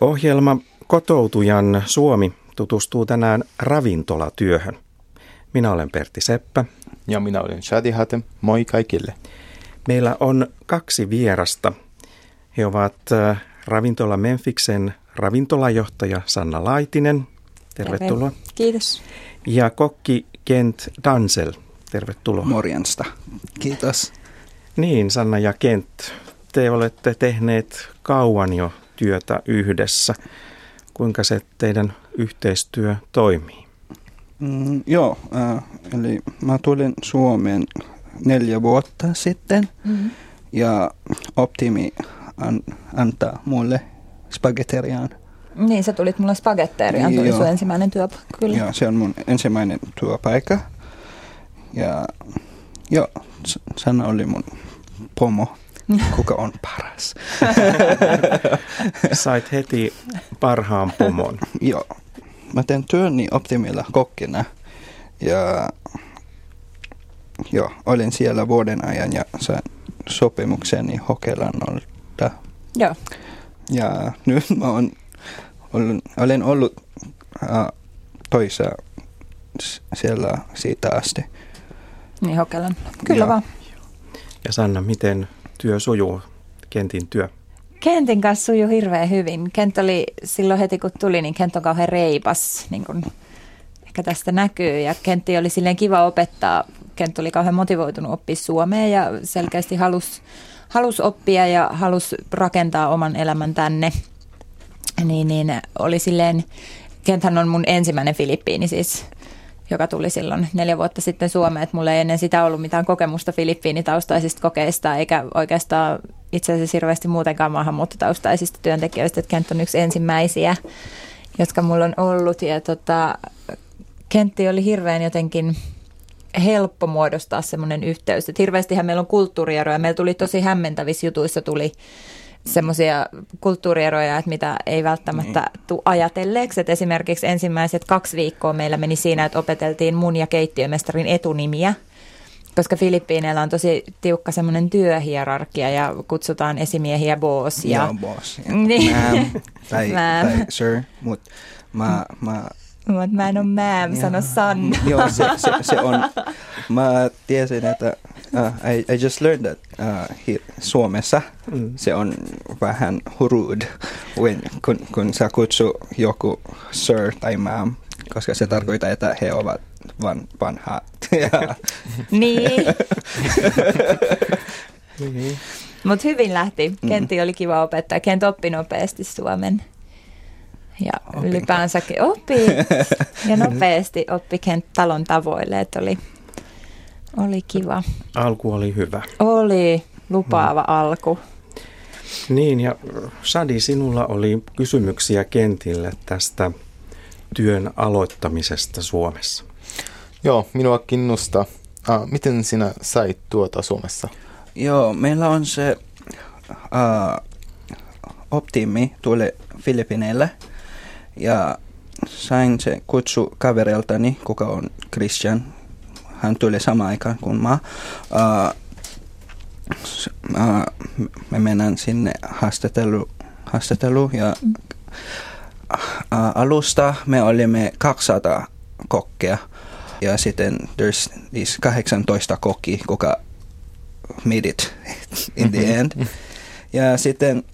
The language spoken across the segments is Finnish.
Ohjelma Kotoutujan Suomi tutustuu tänään ravintolatyöhön. Minä olen Pertti Seppä. Ja minä olen Shadi Hatem. Moi kaikille. Meillä on kaksi vierasta. He ovat äh, ravintola Memfiksen ravintolajohtaja Sanna Laitinen. Tervetuloa. Terve. Kiitos. Ja kokki Kent Dansel. Tervetuloa. Morjesta. Kiitos. Niin, Sanna ja Kent, te olette tehneet kauan jo työtä yhdessä. Kuinka se teidän yhteistyö toimii? Mm, joo, äh, eli mä tulin Suomeen neljä vuotta sitten mm-hmm. ja Optimi an, antaa mulle spagetteriaan. Niin, sä tulit mulle spagetteriaan, tuli sun ensimmäinen työpaikka, kyllä. Joo, se on mun ensimmäinen työpaikka. Ja joo, Sanna oli mun pomo, kuka on paras. Sait heti parhaan pomon. joo, mä teen työni Optimilla kokkina ja joo, olin siellä vuoden ajan ja sain sopimukseni Hokelannolta. Joo. Ja nyt mä olen, olen, olen ollut äh, toisa siellä siitä asti. Niin Hokelan. Kyllä Joo. vaan. Ja Sanna, miten työ sujuu, Kentin työ? Kentin kanssa sujuu hirveän hyvin. Kent oli silloin heti kun tuli, niin Kent on kauhean reipas, niin kuin ehkä tästä näkyy. Ja Kentti oli silleen kiva opettaa. Kent oli kauhean motivoitunut oppia suomea ja selkeästi halusi halus oppia ja halusi rakentaa oman elämän tänne. Niin, niin oli silleen, Kenthän on mun ensimmäinen Filippiini siis joka tuli silloin neljä vuotta sitten Suomeen, että mulla ei ennen sitä ollut mitään kokemusta Filippiinitaustaisista kokeista, eikä oikeastaan itse asiassa hirveästi muutenkaan maahanmuuttotaustaisista työntekijöistä, että Kent on yksi ensimmäisiä, jotka mulla on ollut. Ja tota, Kentti oli hirveän jotenkin helppo muodostaa semmoinen yhteys. Että hirveästihän meillä on kulttuurieroja. Meillä tuli tosi hämmentävissä jutuissa tuli semmoisia kulttuurieroja, että mitä ei välttämättä niin. tule ajatelleeksi. Että esimerkiksi ensimmäiset kaksi viikkoa meillä meni siinä, että opeteltiin mun ja keittiömestarin etunimiä – koska Filippiineillä on tosi tiukka semmoinen työhierarkia ja kutsutaan esimiehiä boss. Ja... Joo, boss. Ja niin. ma'am, tai, tai sir, mutta mä, mä Mut mä en ole ma'am, sano san. Joo, se, se, se on. Mä tiesin, että uh, I, I just learned that uh, here, Suomessa mm. se on vähän rude, when, kun, kun sä kutsu joku sir tai ma'am, koska se tarkoittaa, että he ovat van, vanha. niin. niin. Mutta hyvin lähti. Mm. Kenti oli kiva opettaa. Kent oppi nopeasti suomen. Ja Opin. ylipäänsäkin oppi. Ja nopeasti oppi Kent talon tavoille, että oli, oli kiva. Alku oli hyvä. Oli lupaava mm. alku. Niin, ja Sadi, sinulla oli kysymyksiä Kentille tästä työn aloittamisesta Suomessa. Joo, minua kiinnostaa. Ah, miten sinä sait tuota Suomessa? Joo, meillä on se uh, optimi tulee Filippineille ja sain se kutsu kaveriltani, kuka on Christian. Hän tuli sama aikaan kuin mä. Uh, uh, me mennään sinne haastattelu, haastattelu ja uh, alusta me olimme 200 kokkia ja sitten there's these 18 koki, kuka made it in the mm-hmm. end. Ja sitten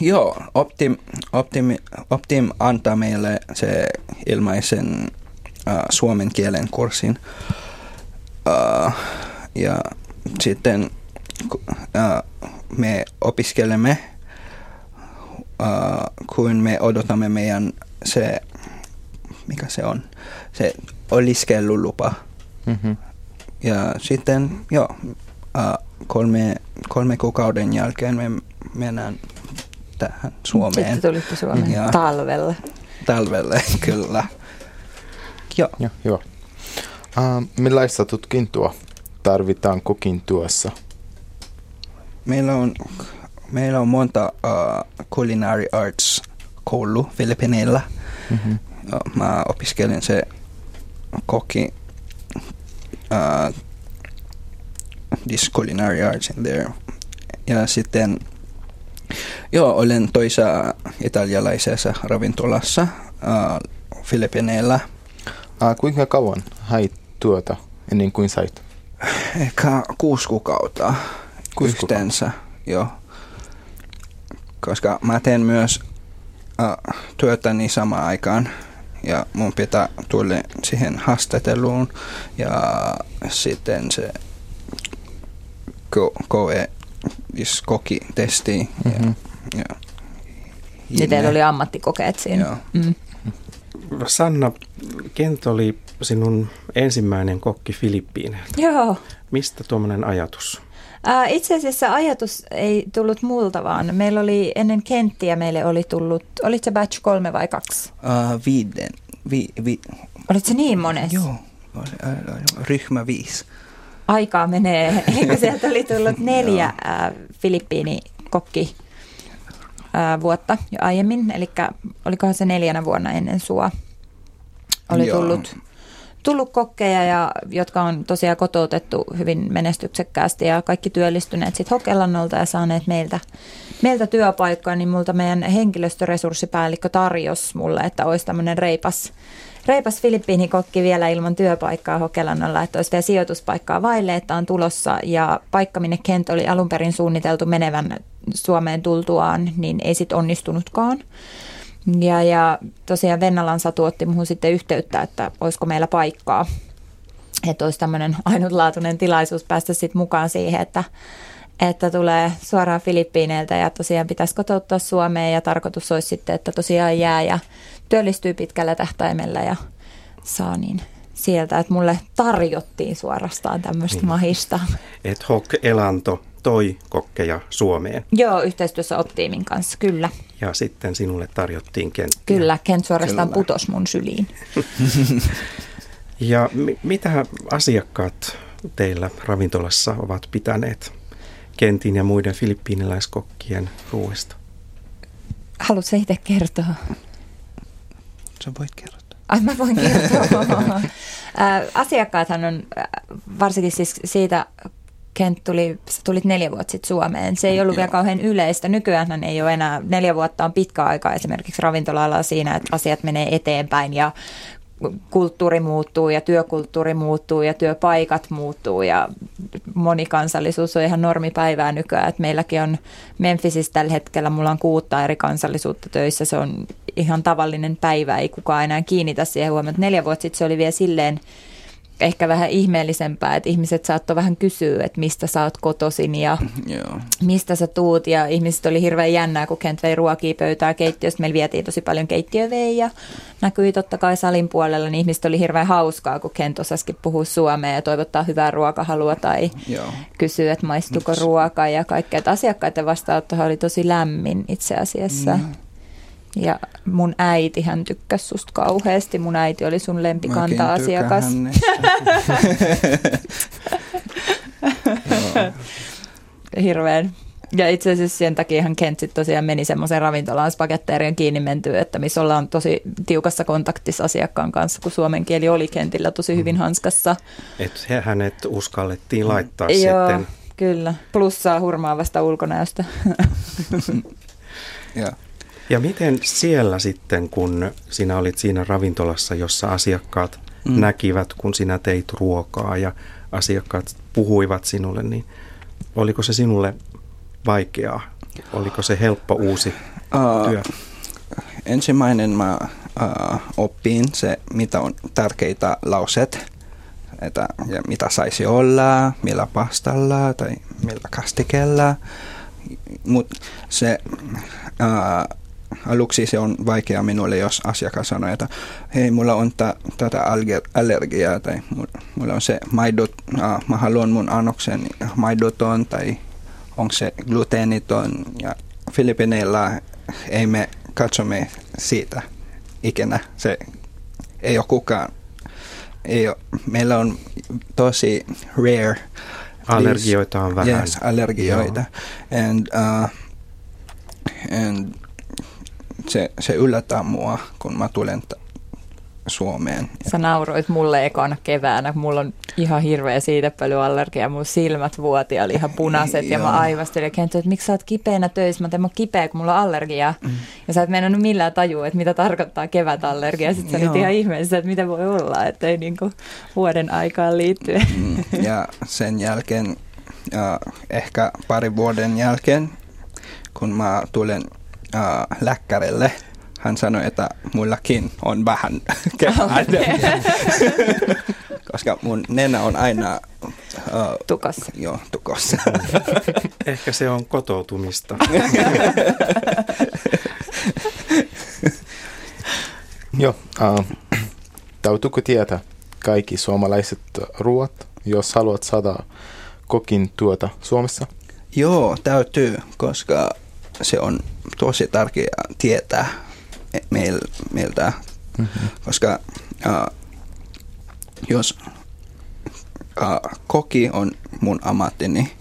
joo, Optim, Optim, Optim antaa meille se ilmaisen suomen kielen kurssin. Uh, ja sitten uh, me opiskelemme, kun me odotamme meidän se mikä se on, se oliskellulupa. Mm-hmm. Ja sitten joo, kolme, kolme kuukauden jälkeen me mennään tähän Suomeen. Sitten tulitte Suomeen ja, talvelle. Talvelle, kyllä. Joo. joo, joo. Uh, millaista tutkintoa tarvitaan kokin tuossa? Meillä on, meillä on monta uh, culinary arts koulu Filippineillä. Mm-hmm mä opiskelin se koki uh, this culinary arts in there. Ja sitten Joo, olen toisa italialaisessa ravintolassa äh, Filippineillä. Äh, kuinka kauan hait työtä ennen kuin sait? Ehkä kuusi kuukautta Kuusi yhteensä, joo. Koska mä teen myös äh, työtäni samaan aikaan ja mun pitää tulla siihen haastatteluun ja sitten se ko- koe, siis koki testi. Mhm. Ja, ja, Niin teillä oli ammattikokeet siinä. Joo. Mm. Sanna, Kent oli sinun ensimmäinen kokki Filippiineiltä. Joo. Mistä tuommoinen ajatus? Äh, itse asiassa ajatus ei tullut multa, vaan meillä oli ennen kenttiä meille oli tullut, olit se batch kolme vai kaksi? Uh, viiden, vi, vi, Olit se niin monessa? joo, ryhmä viisi. Aikaa menee, eli kun sieltä oli tullut neljä äh, Filippiinikokki vuotta jo aiemmin, eli olikohan se neljänä vuonna ennen sua. Oli Joo. tullut, tullut kokkeja, ja, jotka on tosiaan kotoutettu hyvin menestyksekkäästi ja kaikki työllistyneet sitten Hokelannolta ja saaneet meiltä, meiltä työpaikkaa, niin multa meidän henkilöstöresurssipäällikkö tarjosi mulle, että olisi tämmöinen reipas, reipas Filippiinikokki vielä ilman työpaikkaa Hokelannolla, että olisi vielä sijoituspaikkaa vaille, että on tulossa ja paikka, minne Kent oli alun perin suunniteltu menevän Suomeen tultuaan, niin ei sitten onnistunutkaan. Ja, ja tosiaan Vennalan Satu otti muuhun sitten yhteyttä, että olisiko meillä paikkaa. Että olisi tämmöinen ainutlaatuinen tilaisuus päästä sitten mukaan siihen, että, että tulee suoraan Filippiineiltä ja tosiaan pitäisi kotouttaa Suomeen ja tarkoitus olisi sitten, että tosiaan jää ja työllistyy pitkällä tähtäimellä ja saa niin sieltä, että mulle tarjottiin suorastaan tämmöistä Niin. mahista. Et Hok Elanto toi kokkeja Suomeen Joo, yhteistyössä Optiimin kanssa, kyllä. ja sitten sinulle tarjottiin kenttiä. Kyllä, Kent suorastaan Kyllä. putos mun syliin. Ja mi- mitä asiakkaat teillä ravintolassa ovat pitäneet Kentin ja muiden filippiiniläiskokkien ruuista? Haluatko itse kertoa? Sä voit kertoa. Ai mä voin kertoa. Asiakkaathan on varsinkin siis siitä, Kent tuli, sä tulit neljä vuotta sitten Suomeen. Se ei ollut vielä Joo. kauhean yleistä. Nykyään ei ole enää, neljä vuotta on pitkä aika esimerkiksi ravintola siinä, että asiat menee eteenpäin ja kulttuuri muuttuu ja työkulttuuri muuttuu ja työpaikat muuttuu ja monikansallisuus on ihan normipäivää nykyään. Et meilläkin on Memphisissä tällä hetkellä, mulla on kuutta eri kansallisuutta töissä, se on ihan tavallinen päivä, ei kukaan enää kiinnitä siihen huomioon. Neljä vuotta sitten se oli vielä silleen ehkä vähän ihmeellisempää, että ihmiset saattoi vähän kysyä, että mistä sä oot kotoisin ja Joo. mistä sä tuut ja ihmiset oli hirveän jännää, kun Kent vei ruokia pöytää keittiöstä. Meillä vietiin tosi paljon keittiövejä. Näkyi totta kai salin puolella, niin ihmiset oli hirveän hauskaa, kun Kent osasikin puhua suomea ja toivottaa hyvää ruokahalua tai Joo. kysyä, että maistuuko Miksi? ruoka ja kaikkea. Että asiakkaiden vastaanottohan oli tosi lämmin itse asiassa. Mm. Ja mun äiti, hän tykkäsi susta kauheasti. Mun äiti oli sun lempikanta-asiakas. Joo. hirveän. Ja itse asiassa sen takiahan Kent sit tosiaan meni semmoiseen ravintolaan spagetteerian kiinni mentyä, että missä ollaan tosi tiukassa kontaktissa asiakkaan kanssa, kun suomen kieli oli Kentillä tosi hyvin hanskassa. Et he- hänet uskallettiin laittaa Joo, sitten. kyllä. Plussaa hurmaavasta ulkonäöstä. Joo. Ja miten siellä sitten, kun sinä olit siinä ravintolassa, jossa asiakkaat Mm. näkivät, kun sinä teit ruokaa ja asiakkaat puhuivat sinulle, niin oliko se sinulle vaikeaa? Oliko se helppo uusi Uh, työ? ensimmäinen mä uh, oppin se, mitä on tärkeitä lauset, että ja mitä saisi olla, millä pastalla tai millä kastikella. Mutta se uh, aluksi se on vaikea minulle, jos asiakas sanoo, että hei, mulla on tä, tätä allergiaa tai mu- mulla on se maidot, uh, mä haluan mun annoksen maidoton tai onko se gluteeniton ja Filippineillä ei me katsomme siitä ikinä. Se ei ole kukaan. Ei ole, meillä on tosi rare. Allergioita on vähän. Yes, allergioita. And, uh, and se, se yllättää mua, kun mä tulen t- Suomeen. Sä nauroit mulle ekana keväänä, kun mulla on ihan hirveä siitepölyallergia, mun silmät vuoti oli ihan punaiset ja mä aivastelin ja Kenttu, että miksi sä oot kipeänä töissä, mä teen mä kipeä, kun mulla on allergia. Mm. Ja sä et meinannut millään tajua, että mitä tarkoittaa kevätallergia. Sitten sä olit ihan ihmeessä, että mitä voi olla, että ei niinku vuoden aikaan liittyen. Mm, Ja sen jälkeen, äh, ehkä pari vuoden jälkeen, kun mä tulen äh, läkkärille, hän sanoi, että mullakin on vähän kevään. Koska mun nenä on aina äh, Tukossa. joo, tukossa. Ehkä se on kotoutumista. Joo, äh, täytyykö tietää kaikki suomalaiset ruoat, jos haluat saada kokin työtä Suomessa? Joo, täytyy, koska se on tosi tärkeää tietää meil, meiltä, mm-hmm. koska äh, jos äh, koki on mun ammattini,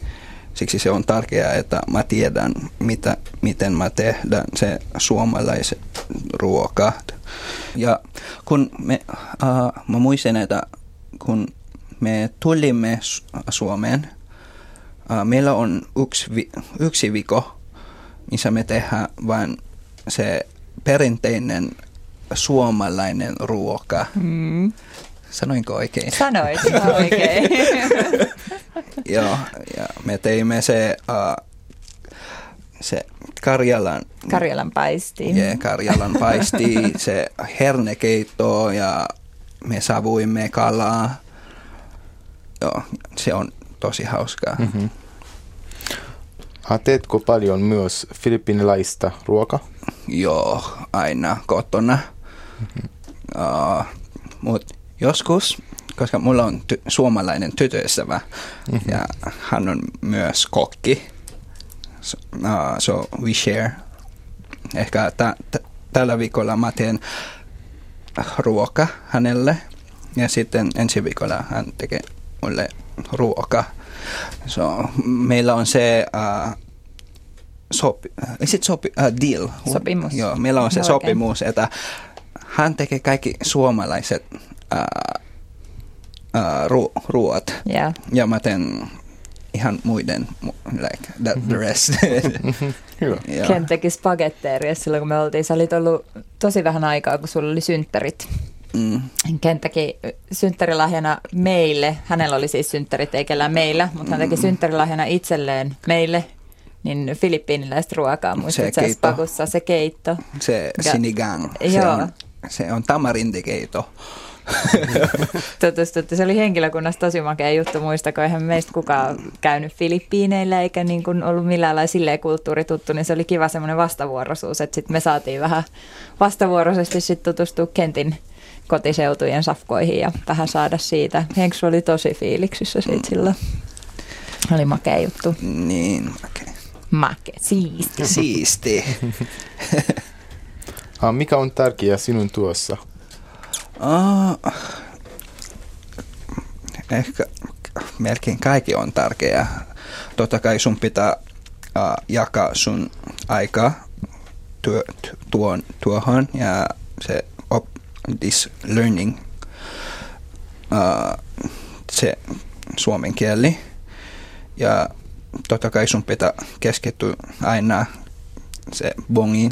siksi se on tärkeää, että mä tiedän, mitä, miten mä tehdään se suomalaiset ruokat. Ja kun me, äh, mä muistin, että kun me tulimme Su- Suomeen, äh, meillä on yksi, vi- yksi viikko, missä me tehdään vain se perinteinen suomalainen ruoka. Mm. Sanoinko oikein? Sanoit ihan oikein. Joo, ja me teimme se, uh, se Karjalan, Karjalan paistiin. yeah, Karjalan paisti, se hernekeitto ja me savuimme kalaa. Joo, se on tosi hauskaa. Mm-hmm. Teetkö paljon myös filippinilaista ruokaa? Joo, aina kotona. Mm-hmm. Uh, Mutta joskus, koska mulla on ty- suomalainen tytöystävä mm-hmm. ja hän on myös kokki, so, uh, so we share. Ehkä t- t- tällä viikolla mä teen ruoka hänelle ja sitten ensi viikolla hän tekee mulle ruoka. So, meillä on se uh, sopi, is it sopi, uh, deal? Sopimus. Joo, meillä on se sopimus, että hän tekee kaikki suomalaiset uh, uh, ru- ruoat Yeah. ja mä teen ihan muiden, mu- like the, the rest. Hyvä. Joo. Ken teki spagetteeria silloin, kun me oltiin. Sä olit ollut tosi vähän aikaa, kun sulla oli synttärit. Mm. Ken teki synttärilahjana meille. Hänellä oli siis synttärit, ei kellään meillä, mutta hän teki synttärilahjana itselleen meille. Niin filippiiniläistä ruokaa, muistatko sä keitto. spakussa se keitto? Se Ja- sinigang, se Joo. on, se on tamarindikeito. Tutustutti. Se oli henkilökunnassa tosi makea juttu, muistako, eihän meistä kukaan käynyt Filippiineillä eikä niin kuin ollut millään lailla silleen kulttuurituttu, niin se oli kiva semmoinen vastavuoroisuus, että sitten me saatiin vähän vastavuoroisesti sit tutustua Kentin kotiseutujen safkoihin ja vähän saada siitä. Henksu oli tosi fiiliksissä siitä silloin. Oli makea juttu. Niin, okay. Make, siisti. siisti. Ah, mikä on tärkeää sinun tuossa? Ah, ehkä melkein kaikki on tärkeää. Totta kai sun pitää uh, jakaa sun aika työ, tuon, tuohon ja se this learning, uh, se suomen kieli. Ja totta kai sun pitää keskittyä aina se bongin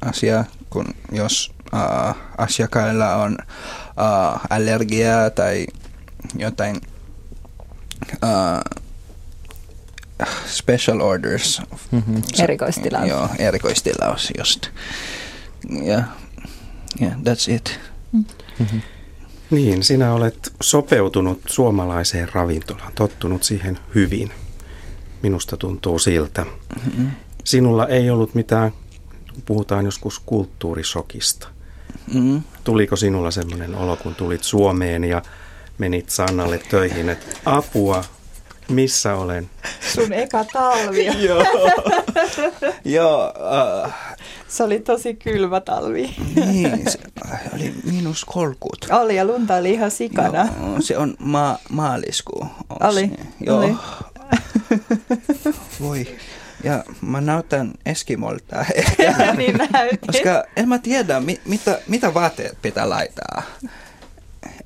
asia, kun jos uh, asiakkailla on uh, allergiaa tai jotain uh, special orders. Mm-hmm. Erikoistilaus. Joo, erikoistilaus just. Ja yeah, that's it. Niin, sinä olet sopeutunut suomalaiseen ravintolaan, tottunut siihen hyvin. Minusta tuntuu siltä. Mm-hmm. Sinulla ei ollut mitään, puhutaan joskus kulttuurisokista. Mm. Tuliko sinulla semmoinen olo, kun tulit Suomeen ja menit Sannalle töihin, että apua, missä olen? Sun eka talvi. Joo. Joo, uh, Se oli tosi kylmä talvi. niin, se oli miinus 30. Oli ja lunta oli ihan sikana. Joo, se on ma- maaliskuu. onks Oli, niin? Joo. oli. Voi. Ja mä näytän Eskimolta. niin näytin. Koska en mä tiedä, mi, mitä, mitä vaatteet pitää laittaa.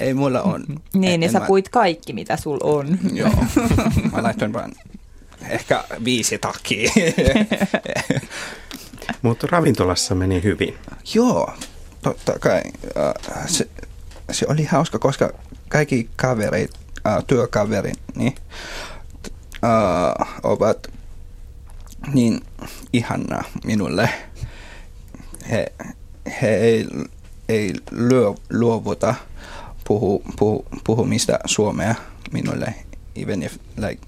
Ei mulla on. Niin, en, niin sä mä, puit kaikki, mitä sul on. Joo, mä laitoin vaan ehkä viisi takia. Mutta ravintolassa meni hyvin. Joo, totta kai. Se, se oli hauska, koska kaikki kaverit, työkaverit, niin, ovat niin ihanna minulle. He, he ei, ei luo, luovuta puhu, puhu, puhumista suomea minulle, even if like,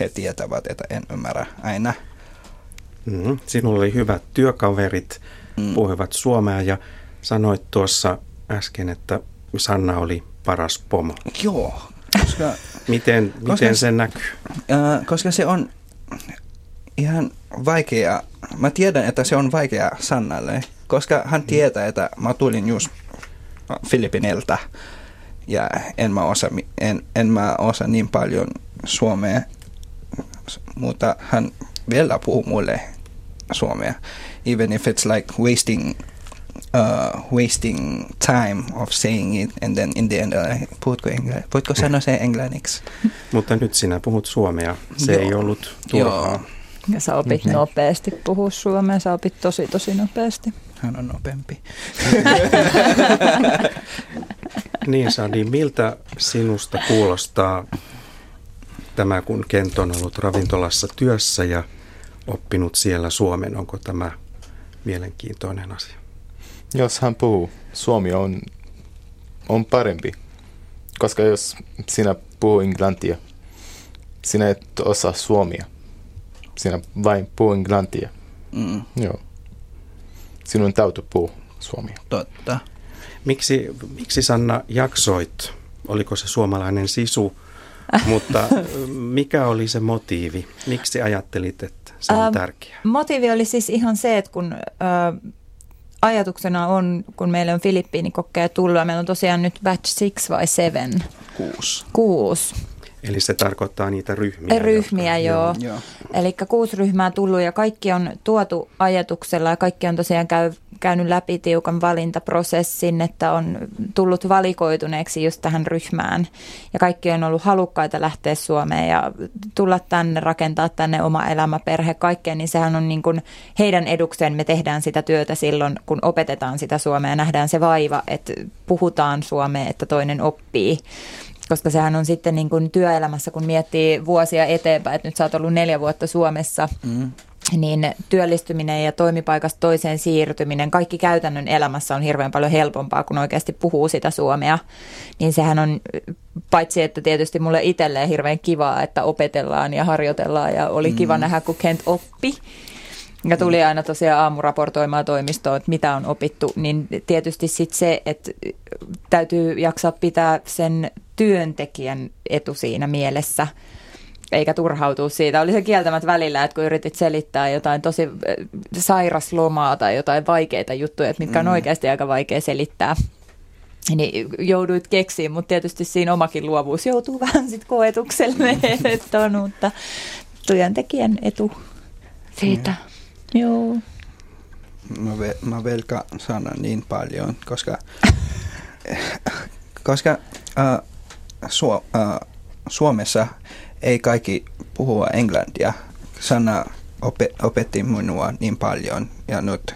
he tietävät, että en ymmärrä aina. Mm-hmm. Sinulla oli hyvät työkaverit, mm. puhuivat suomea ja sanoit tuossa äsken, että Sanna oli paras pomo. Joo, koska... miten, koska, miten se näkyy? Äh, koska se on ihan vaikea. Mä tiedän, että se on vaikea Sannalle, koska hän mm. tietää, että mä tulin just Filipineltä ja en mä osaa, en, en mä osaa niin paljon suomea, mutta hän vielä puhuu mulle suomea, even if it's like wasting uh, wasting time of saying it and then in the end uh, puhutko, engl- puhutko sanoa se englanniksi? Mutta nyt sinä puhut suomea. Se Joo. ei ollut turhaa. Joo. Ja sä opit mm-hmm. nopeasti puhua suomea, sä opit tosi tosi nopeasti. Hän on nopeampi. niin Sadi, miltä sinusta kuulostaa tämä, kun Kent on ollut ravintolassa työssä ja oppinut siellä suomen? Onko tämä mielenkiintoinen asia? Jos hän puhuu, suomi on, on parempi. Koska jos sinä puhuu englantia, sinä et osaa suomia. Sinä vain puhuu englantia. Mm. Joo. Sinun täytyy puhua suomia. Totta. Miksi, miksi Sanna jaksoit? Oliko se suomalainen sisu? Mutta mikä oli se motiivi? Miksi ajattelit, että se on tärkeää? Motiivi oli siis ihan se, että kun äh, ajatuksena on, kun meille on Filippiinikokkeja tullut, ja meillä on tosiaan nyt batch 6 vai 7? Kuusi. Kuusi. Eli se tarkoittaa niitä ryhmiä. Ryhmiä, jotka, joo. joo. Eli kuusi ryhmää tullut ja kaikki on tuotu ajatuksella ja kaikki on tosiaan käy, käynyt läpi tiukan valintaprosessin, että on tullut valikoituneeksi just tähän ryhmään. Ja kaikki on ollut halukkaita lähteä Suomeen ja tulla tänne, rakentaa tänne oma elämä, perhe, kaikkeen, niin sehän on niin kuin heidän edukseen. Me tehdään sitä työtä silloin, kun opetetaan sitä Suomea ja nähdään se vaiva, että puhutaan Suomea, että toinen oppii koska sehän on sitten niin kuin työelämässä, kun miettii vuosia eteenpäin, että nyt sä oot ollut neljä vuotta Suomessa, mm. niin työllistyminen ja toimipaikasta toiseen siirtyminen, kaikki käytännön elämässä on hirveän paljon helpompaa, kun oikeasti puhuu sitä suomea. Niin sehän on, paitsi että tietysti mulle itselleen hirveän kivaa, että opetellaan ja harjoitellaan ja oli kiva mm. nähdä, kun Kent oppi, ja tuli aina tosiaan aamuraportoimaan toimistoon, että mitä on opittu, niin tietysti sitten se, että täytyy jaksaa pitää sen työntekijän etu siinä mielessä, eikä turhautua siitä. Oli se kieltämät välillä, että kun yritit selittää jotain tosi äh, sairaslomaa tai jotain vaikeita juttuja, että mitkä on mm. oikeasti aika vaikea selittää, niin jouduit keksiin, mutta tietysti siinä omakin luovuus joutuu vähän sitten koetukselle, että on uutta työntekijän etu siitä. Mm. Joo. Mä, ve, mä velka sanan niin paljon, koska, koska äh, Su- äh, Suomessa ei kaikki puhua englantia. Sana op- opetti minua niin paljon ja nyt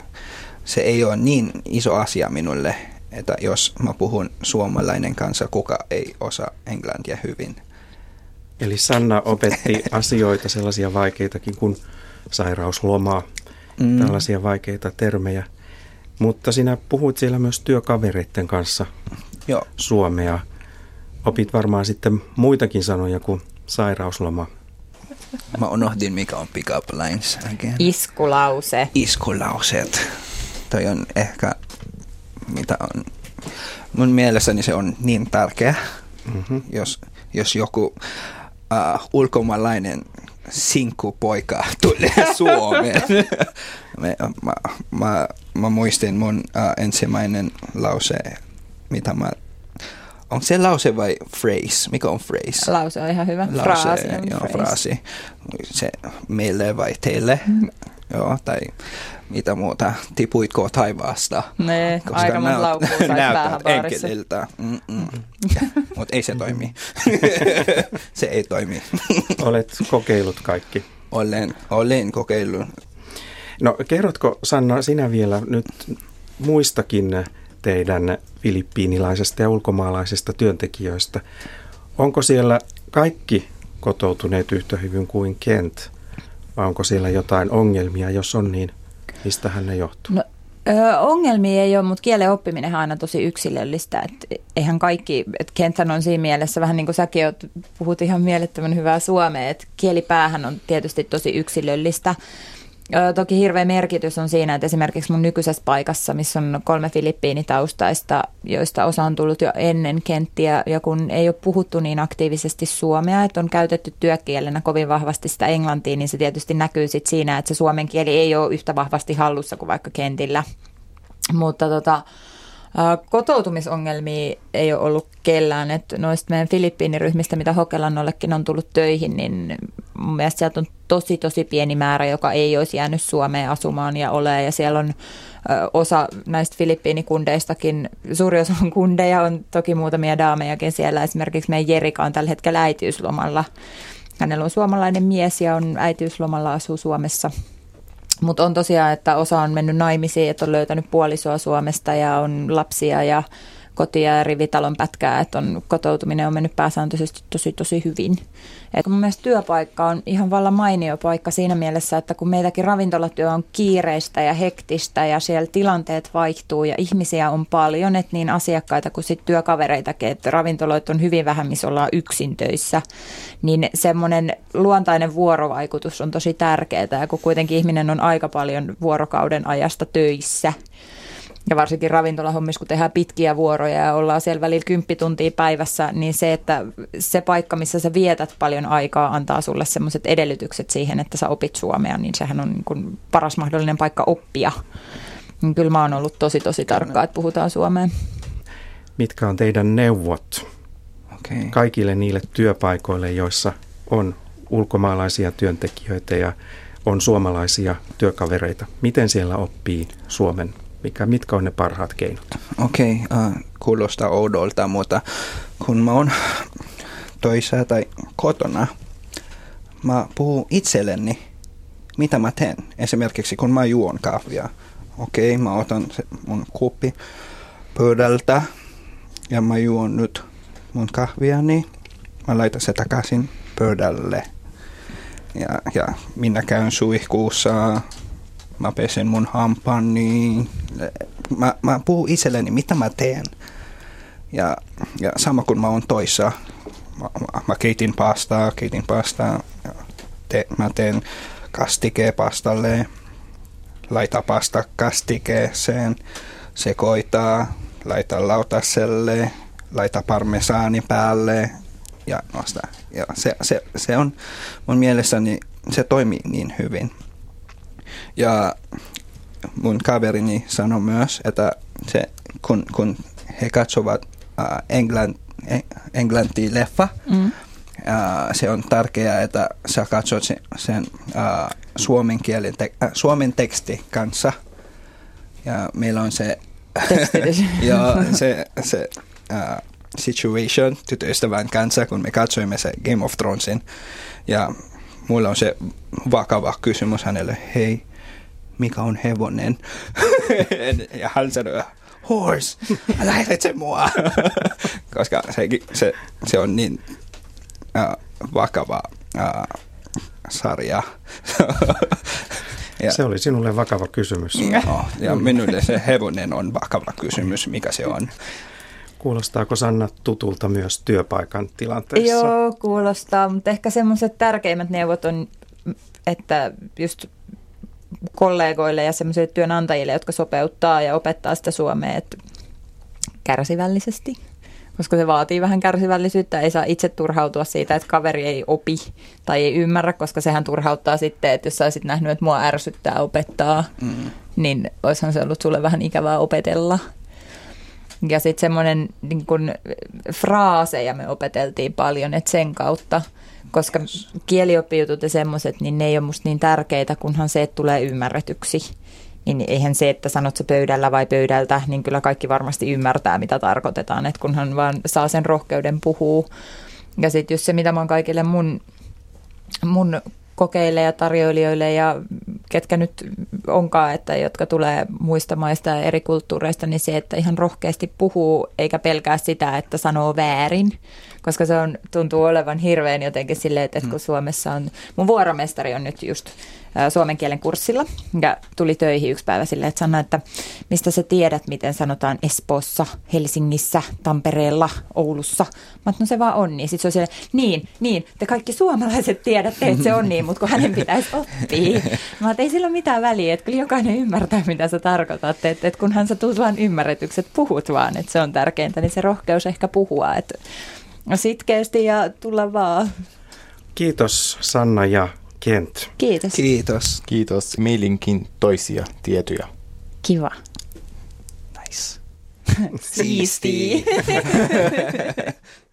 se ei ole niin iso asia minulle, että jos mä puhun suomalainen kanssa, kuka ei osaa englantia hyvin. Eli Sanna opetti asioita, sellaisia vaikeitakin kuin sairausloma, mm. tällaisia vaikeita termejä. Mutta sinä puhuit siellä myös työkavereiden kanssa Joo. suomea. Opit varmaan sitten muitakin sanoja kuin sairausloma. Mä unohdin, mikä on pick up lines again. Iskulause. Iskulauseet. Toi on ehkä, mitä on, mun mielessäni se on niin tärkeä, mm-hmm. jos, jos joku uh, ulkomaalainen sinkkupoika tulee Suomeen. mä, mä, mä, mä muistin mun uh, ensimmäinen lause, mitä mä onko se lause vai phrase? Mikä on phrase? Lause on ihan hyvä. Lause, fraasi on joo, phrase. fraasi. Se meille vai teille? Mm. Joo, tai mitä muuta, tipuitko taivaasta? Ne, aika monta laukkuu sais päähän enkeliltä. Mutta ei se toimi. se ei toimi. Olet kokeillut kaikki. olen, olen kokeillut. No kerrotko Sanna sinä vielä nyt muistakin teidän filippiinilaisesta ja ulkomaalaisista työntekijöistä? Onko siellä kaikki kotoutuneet yhtä hyvin kuin Kent? Vai onko siellä jotain ongelmia? Jos on, niin mistähän ne johtuu? No, ongelmia ei ole, mutta kielen oppiminen on aina tosi yksilöllistä. Et eihän kaikki, että Kenthän on siinä mielessä vähän niin kuin säkin oot, puhut ihan mielettömän hyvää suomea, että kielipäähän on tietysti tosi yksilöllistä. Toki hirveä merkitys on siinä, että esimerkiksi mun nykyisessä paikassa, missä on kolme filippiinitaustaista, joista osa on tullut jo ennen kenttiä, ja kun ei ole puhuttu niin aktiivisesti suomea, että on käytetty työkielenä kovin vahvasti sitä englantia, niin se tietysti näkyy sit siinä, että se suomen kieli ei ole yhtä vahvasti hallussa kuin vaikka kentillä. Mutta tota, kotoutumisongelmia ei ole ollut kellään. että noista meidän Filippiiniryhmistä, mitä Hokelannollekin on tullut töihin, niin mun mielestä sieltä on tosi tosi pieni määrä, joka ei olisi jäänyt Suomeen asumaan ja ole. Ja siellä on osa näistä Filippiinikundeistakin, suuri osa on kundeja, on toki muutamia daamejakin siellä. Esimerkiksi meidän Jerika on tällä hetkellä äitiyslomalla. Hänellä on suomalainen mies ja on äitiyslomalla asuu Suomessa. Mutta on tosiaan, että osa on mennyt naimisiin, että on löytänyt puolisoa Suomesta ja on lapsia ja kotia ja rivitalon pätkää, että on, kotoutuminen on mennyt pääsääntöisesti tosi tosi hyvin. Et mun mielestä työpaikka on ihan vallan mainio paikka siinä mielessä, että kun meilläkin ravintolatyö on kiireistä ja hektistä ja siellä tilanteet vaihtuu ja ihmisiä on paljon, että niin asiakkaita kuin sit työkavereitakin, että ravintoloit on hyvin vähän, missä ollaan yksin töissä, niin semmoinen luontainen vuorovaikutus on tosi tärkeää ja kun kuitenkin ihminen on aika paljon vuorokauden ajasta töissä, ja varsinkin ravintolahommissa, kun tehdään pitkiä vuoroja ja ollaan siellä välillä kymppituntia päivässä, niin se, että se paikka, missä sä vietät paljon aikaa, antaa sulle sellaiset edellytykset siihen, että sä opit suomea, niin sehän on niin kuin paras mahdollinen paikka oppia. Niin kyllä mä oon ollut tosi tosi tarkkaa, että puhutaan suomea. Mitkä on teidän neuvot Okay. kaikille niille työpaikoille, joissa on ulkomaalaisia työntekijöitä ja on suomalaisia työkavereita? Miten siellä oppii suomen? Mikä, mitkä on ne parhaat keinot? Okei, okay, uh, kuulostaa oudolta, mutta kun mä oon töissä tai kotona, mä puhun itselleni, mitä mä teen. Esimerkiksi kun mä juon kahvia. Okei, okay, mä otan se mun kuppi pöydältä ja mä juon nyt mun kahviani. Mä laitan se takaisin pöydälle. Ja, ja minä käyn suihkuussa, mä pesen mun hampaani. Mä, mä puhun itselleni, mitä mä teen. Ja, ja sama kun mä oon toissa, mä, mä, mä keitin pastaa, keitin pastaa. Te, mä teen kastikee pastalle, laita pasta kastikeeseen, sekoittaa, laita lautaselle, laita parmesaani päälle ja nosta. Ja se, se, se on mun mielessäni, se toimii niin hyvin. Ja mun kaverini sanoi myös, että se, kun, kun he katsovat äh, Englann, englanti leffa, Mm. äh, se on tärkeää, että sä katsot sen, sen äh, suomen, kielen te, äh, suomen teksti kanssa. Ja meillä on se, ja se, se äh, situation tytöystävän kanssa, kun me katsoimme se Game of Thronesin. Ja mulla on se vakava kysymys hänelle, hei, mikä on hevonen? ja hän sanoi, horse, älä häiritse mua. Koska se, se, se on niin äh, vakava äh, sarja. ja, Se oli sinulle vakava kysymys. Joo, ja minulle se hevonen on vakava kysymys, mikä se on. Kuulostaako Sanna tutulta myös työpaikan tilanteessa? Joo, kuulostaa, mutta ehkä semmoiset tärkeimmät neuvot on, että just kollegoille ja semmoisille työnantajille, jotka sopeuttaa ja opettaa sitä suomea, että kärsivällisesti, koska se vaatii vähän kärsivällisyyttä. Ei saa itse turhautua siitä, että kaveri ei opi tai ei ymmärrä, koska sehän turhauttaa sitten, että jos sä olisit nähnyt, että mua ärsyttää opettaa, Mm. niin olisihan se ollut sulle vähän ikävää opetella. Ja sitten semmoinen niin fraaseja me opeteltiin paljon, että sen kautta, koska kielioppijutut ja semmoiset, niin ne ei ole musta niin tärkeitä, kunhan se, että tulee ymmärretyksi. Niin eihän se, että sanot se pöydällä vai pöydältä, niin kyllä kaikki varmasti ymmärtää, mitä tarkoitetaan, että kunhan vaan saa sen rohkeuden puhua. Ja sitten just se, mitä mä oon kaikille mun, mun kokeille ja tarjoilijoille ja ketkä nyt onkaan, että jotka tulee muista maista ja eri kulttuureista, niin se, että ihan rohkeasti puhuu eikä pelkää sitä, että sanoo väärin, koska se on, tuntuu olevan hirveän jotenkin silleen, että, että kun mm. Suomessa on, mun vuoromestari on nyt just suomen kielen kurssilla ja tuli töihin yksi päivä silleen, että sanoi, että mistä sä tiedät, miten sanotaan Espoossa, Helsingissä, Tampereella, Oulussa. Mä no se vaan on niin. Sitten se on silleen, niin, niin, te kaikki suomalaiset tiedätte, että se on niin, mutta kun hänen pitäisi oppia. Mä että ei sillä ole mitään väliä, että kyllä jokainen ymmärtää, mitä sä tarkoitat. Että, että kunhan sä tulet vaan ymmärretyksi, että puhut vaan, että se on tärkeintä, niin se rohkeus ehkä puhua, että sitkeästi ja tulla vaan. Kiitos Sanna ja Kent. Kiitos. Kiitos. Kiitos. Meilinkin toisia tietoja. Kiva. Nice. Siistiä.